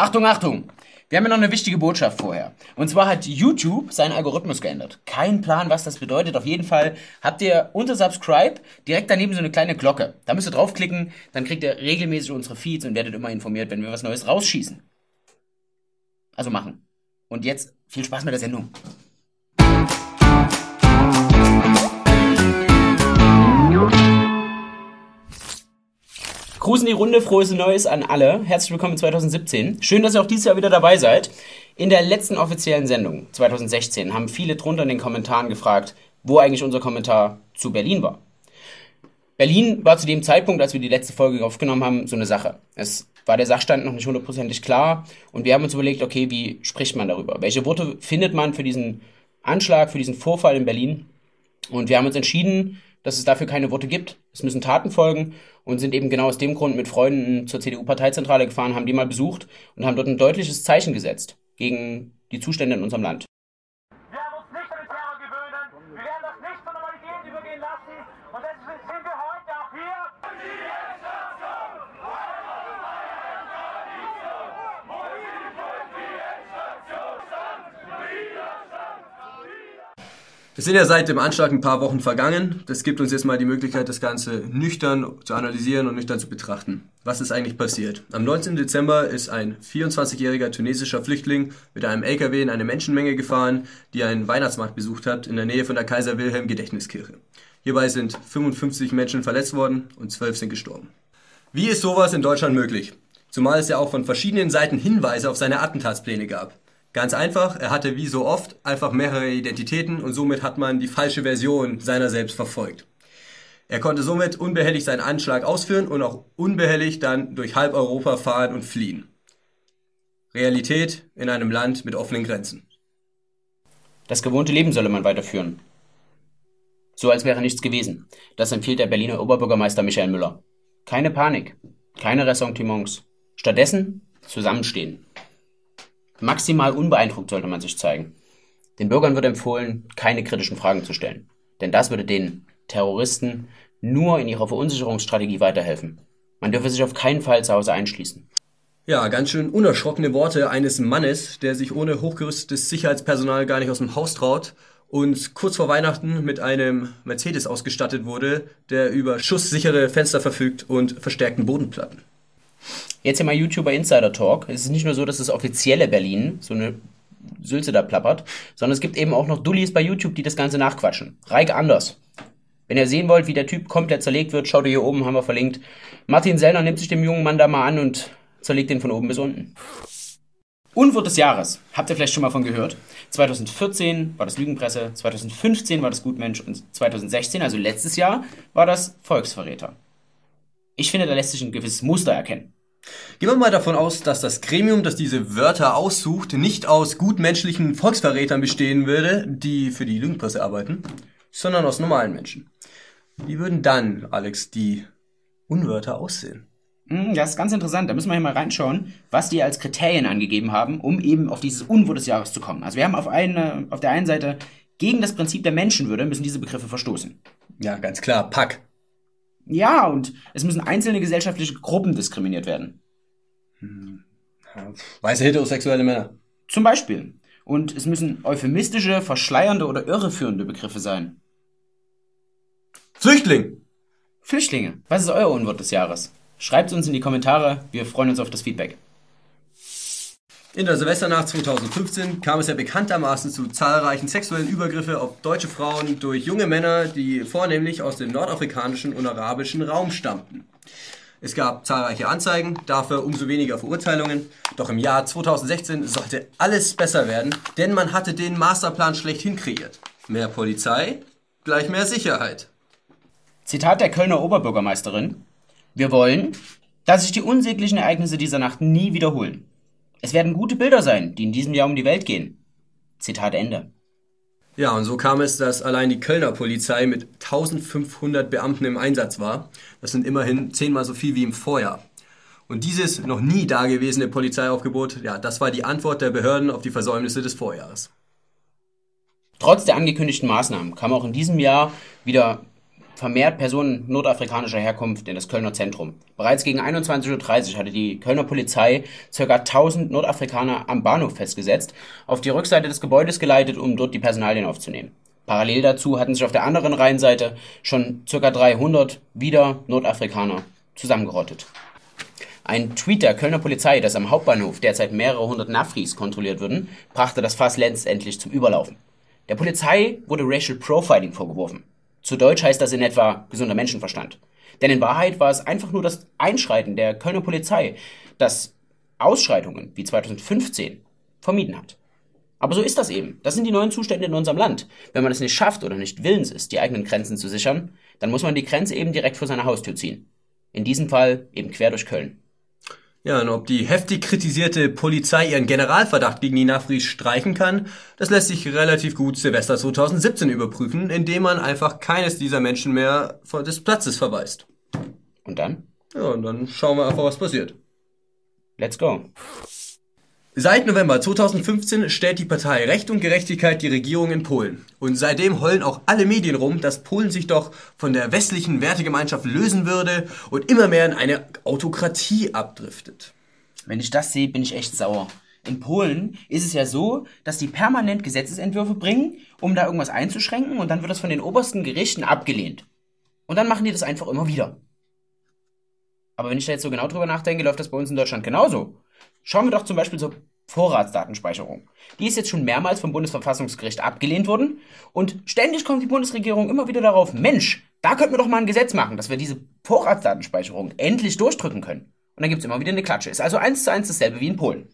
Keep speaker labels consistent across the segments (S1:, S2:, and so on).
S1: Achtung, Achtung! Wir haben ja noch eine wichtige Botschaft vorher. Und zwar hat YouTube seinen Algorithmus geändert. Kein Plan, was das bedeutet. Auf jeden Fall habt ihr unter Subscribe direkt daneben so eine kleine Glocke. Da müsst ihr draufklicken, dann kriegt ihr regelmäßig unsere Feeds und werdet immer informiert, wenn wir was Neues rausschießen. Also machen. Und jetzt viel Spaß mit der Sendung. Gruß in die Runde, frohes Neues an alle. Herzlich willkommen in 2017. Schön, dass ihr auch dieses Jahr wieder dabei seid. In der letzten offiziellen Sendung 2016 haben viele drunter in den Kommentaren gefragt, wo eigentlich unser Kommentar zu Berlin war. Berlin war zu dem Zeitpunkt, als wir die letzte Folge aufgenommen haben, so eine Sache. Es war der Sachstand noch nicht hundertprozentig klar und wir haben uns überlegt, okay, wie spricht man darüber? Welche Worte findet man für diesen Anschlag, für diesen Vorfall in Berlin? Und wir haben uns entschieden, dass es dafür keine Worte gibt. Es müssen Taten folgen und sind eben genau aus dem Grund mit Freunden zur CDU-Parteizentrale gefahren, haben die mal besucht und haben dort ein deutliches Zeichen gesetzt gegen die Zustände in unserem Land.
S2: Wir werden uns nicht an den Terror gewöhnen. Wir werden das nicht zur Normalität übergehen lassen. Und deswegen sind wir heute auch hier.
S3: Es sind ja seit dem Anschlag ein paar Wochen vergangen. Das gibt uns jetzt mal die Möglichkeit, das Ganze nüchtern zu analysieren und nüchtern zu betrachten. Was ist eigentlich passiert? Am 19. Dezember ist ein 24-jähriger tunesischer Flüchtling mit einem LKW in eine Menschenmenge gefahren, die einen Weihnachtsmarkt besucht hat in der Nähe von der Kaiser Wilhelm Gedächtniskirche. Hierbei sind 55 Menschen verletzt worden und 12 sind gestorben. Wie ist sowas in Deutschland möglich? Zumal es ja auch von verschiedenen Seiten Hinweise auf seine Attentatspläne gab. Ganz einfach, er hatte wie so oft einfach mehrere Identitäten und somit hat man die falsche Version seiner selbst verfolgt. Er konnte somit unbehelligt seinen Anschlag ausführen und auch unbehelligt dann durch halb Europa fahren und fliehen. Realität in einem Land mit offenen Grenzen.
S1: Das gewohnte Leben solle man weiterführen. So als wäre nichts gewesen. Das empfiehlt der Berliner Oberbürgermeister Michael Müller. Keine Panik, keine Ressentiments. Stattdessen zusammenstehen. Maximal unbeeindruckt sollte man sich zeigen. Den Bürgern wird empfohlen, keine kritischen Fragen zu stellen. Denn das würde den Terroristen nur in ihrer Verunsicherungsstrategie weiterhelfen. Man dürfe sich auf keinen Fall zu Hause einschließen.
S3: Ja, ganz schön unerschrockene Worte eines Mannes, der sich ohne hochgerüstetes Sicherheitspersonal gar nicht aus dem Haus traut und kurz vor Weihnachten mit einem Mercedes ausgestattet wurde, der über schusssichere Fenster verfügt und verstärkten Bodenplatten.
S1: Jetzt hier mal YouTuber Insider Talk. Es ist nicht nur so, dass das offizielle Berlin so eine Sülze da plappert, sondern es gibt eben auch noch Dullis bei YouTube, die das Ganze nachquatschen. Reik Anders. Wenn ihr sehen wollt, wie der Typ komplett zerlegt wird, schaut ihr hier oben, haben wir verlinkt. Martin Sellner nimmt sich dem jungen Mann da mal an und zerlegt ihn von oben bis unten. Unwort des Jahres. Habt ihr vielleicht schon mal von gehört? 2014 war das Lügenpresse, 2015 war das Gutmensch und 2016, also letztes Jahr, war das Volksverräter. Ich finde, da lässt sich ein gewisses Muster erkennen.
S3: Gehen wir mal davon aus, dass das Gremium, das diese Wörter aussucht, nicht aus gutmenschlichen Volksverrätern bestehen würde, die für die Lügenpresse arbeiten, sondern aus normalen Menschen. Wie würden dann, Alex, die Unwörter aussehen?
S1: Hm, Das ist ganz interessant. Da müssen wir hier mal reinschauen, was die als Kriterien angegeben haben, um eben auf dieses Unwort des Jahres zu kommen. Also wir haben auf, eine, auf der einen Seite gegen das Prinzip der Menschenwürde müssen diese Begriffe verstoßen.
S3: Ja, ganz klar, Pack.
S1: Ja, und es müssen einzelne gesellschaftliche Gruppen diskriminiert werden.
S3: Weiße heterosexuelle Männer.
S1: Zum Beispiel. Und es müssen euphemistische, verschleiernde oder irreführende Begriffe sein.
S3: Flüchtling!
S1: Flüchtlinge. Was ist euer Unwort des Jahres? Schreibt uns in die Kommentare. Wir freuen uns auf das Feedback.
S3: In der Silvesternacht 2015 kam es ja bekanntermaßen zu zahlreichen sexuellen Übergriffen auf deutsche Frauen durch junge Männer, die vornehmlich aus dem nordafrikanischen und arabischen Raum stammten. Es gab zahlreiche Anzeigen, dafür umso weniger Verurteilungen. Doch im Jahr 2016 sollte alles besser werden, denn man hatte den Masterplan schlechthin kreiert. Mehr Polizei, gleich mehr Sicherheit.
S1: Zitat der Kölner Oberbürgermeisterin. Wir wollen, dass sich die unsäglichen Ereignisse dieser Nacht nie wiederholen. Es werden gute Bilder sein, die in diesem Jahr um die Welt gehen. Zitat Ende.
S3: Ja, und so kam es, dass allein die Kölner Polizei mit 1500 Beamten im Einsatz war. Das sind immerhin zehnmal so viel wie im Vorjahr. Und dieses noch nie dagewesene Polizeiaufgebot, ja, das war die Antwort der Behörden auf die Versäumnisse des Vorjahres.
S1: Trotz der angekündigten Maßnahmen kam auch in diesem Jahr wieder vermehrt Personen nordafrikanischer Herkunft in das Kölner Zentrum. Bereits gegen 21.30 Uhr hatte die Kölner Polizei ca. 1000 Nordafrikaner am Bahnhof festgesetzt, auf die Rückseite des Gebäudes geleitet, um dort die Personalien aufzunehmen. Parallel dazu hatten sich auf der anderen Rheinseite schon ca. 300 wieder Nordafrikaner zusammengerottet. Ein Tweet der Kölner Polizei, dass am Hauptbahnhof derzeit mehrere hundert Nafris kontrolliert würden, brachte das Fass letztendlich zum Überlaufen. Der Polizei wurde Racial Profiling vorgeworfen. Zu Deutsch heißt das in etwa gesunder Menschenverstand. Denn in Wahrheit war es einfach nur das Einschreiten der Kölner Polizei, das Ausschreitungen wie 2015 vermieden hat. Aber so ist das eben. Das sind die neuen Zustände in unserem Land. Wenn man es nicht schafft oder nicht willens ist, die eigenen Grenzen zu sichern, dann muss man die Grenze eben direkt vor seiner Haustür ziehen. In diesem Fall eben quer durch Köln.
S3: Ja, und ob die heftig kritisierte Polizei ihren Generalverdacht gegen die Nafris streichen kann, das lässt sich relativ gut Silvester 2017 überprüfen, indem man einfach keines dieser Menschen mehr des Platzes verweist.
S1: Und dann?
S3: Ja, und dann schauen wir einfach, was passiert.
S1: Let's go.
S3: Seit November 2015 stellt die Partei Recht und Gerechtigkeit die Regierung in Polen. Und seitdem heulen auch alle Medien rum, dass Polen sich doch von der westlichen Wertegemeinschaft lösen würde und immer mehr in eine Autokratie abdriftet.
S1: Wenn ich das sehe, bin ich echt sauer. In Polen ist es ja so, dass die permanent Gesetzesentwürfe bringen, um da irgendwas einzuschränken und dann wird das von den obersten Gerichten abgelehnt. Und dann machen die das einfach immer wieder. Aber wenn ich da jetzt so genau drüber nachdenke, läuft das bei uns in Deutschland genauso. Schauen wir doch zum Beispiel zur Vorratsdatenspeicherung. Die ist jetzt schon mehrmals vom Bundesverfassungsgericht abgelehnt worden und ständig kommt die Bundesregierung immer wieder darauf, Mensch, da könnten wir doch mal ein Gesetz machen, dass wir diese Vorratsdatenspeicherung endlich durchdrücken können. Und dann gibt es immer wieder eine Klatsche. Ist also eins zu eins dasselbe wie in Polen.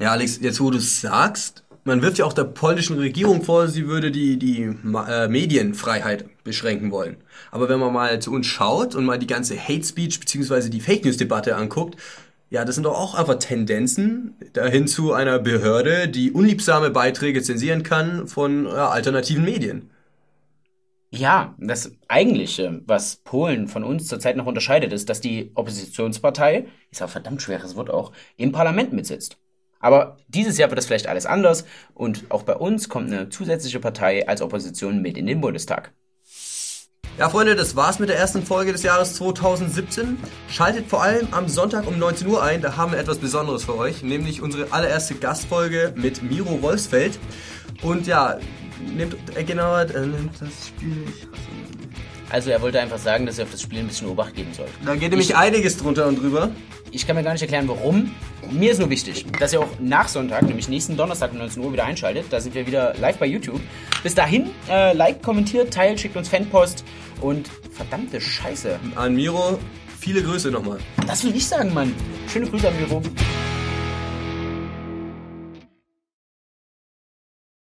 S3: Ja, Alex, jetzt wo du es sagst, man wirft ja auch der polnischen Regierung vor, sie würde die, die äh, Medienfreiheit beschränken wollen. Aber wenn man mal zu uns schaut und mal die ganze Hate Speech bzw. die Fake News Debatte anguckt, ja, das sind doch auch einfach Tendenzen dahin zu einer Behörde, die unliebsame Beiträge zensieren kann von ja, alternativen Medien.
S1: Ja, das Eigentliche, was Polen von uns zurzeit noch unterscheidet, ist, dass die Oppositionspartei, ist ein verdammt schweres Wort auch, im Parlament mitsitzt. Aber dieses Jahr wird das vielleicht alles anders und auch bei uns kommt eine zusätzliche Partei als Opposition mit in den Bundestag.
S3: Ja, Freunde, das war's mit der ersten Folge des Jahres 2017. Schaltet vor allem am Sonntag um 19 Uhr ein, da haben wir etwas Besonderes für euch, nämlich unsere allererste Gastfolge mit Miro Wolfsfeld. Und ja, nehmt, äh, genau, äh, nehmt das Spiel.
S1: Also er wollte einfach sagen, dass ihr auf das Spiel ein bisschen Obacht geben sollt.
S3: Da geht nämlich ich, einiges drunter und drüber.
S1: Ich kann mir gar nicht erklären, warum. Mir ist nur wichtig, dass ihr auch nach Sonntag, nämlich nächsten Donnerstag um 19 Uhr wieder einschaltet. Da sind wir wieder live bei YouTube. Bis dahin, äh, liked, kommentiert, teilt, schickt uns Fanpost und verdammte Scheiße.
S3: An Miro, viele Grüße nochmal.
S1: Das will ich sagen, Mann. Schöne Grüße an Miro.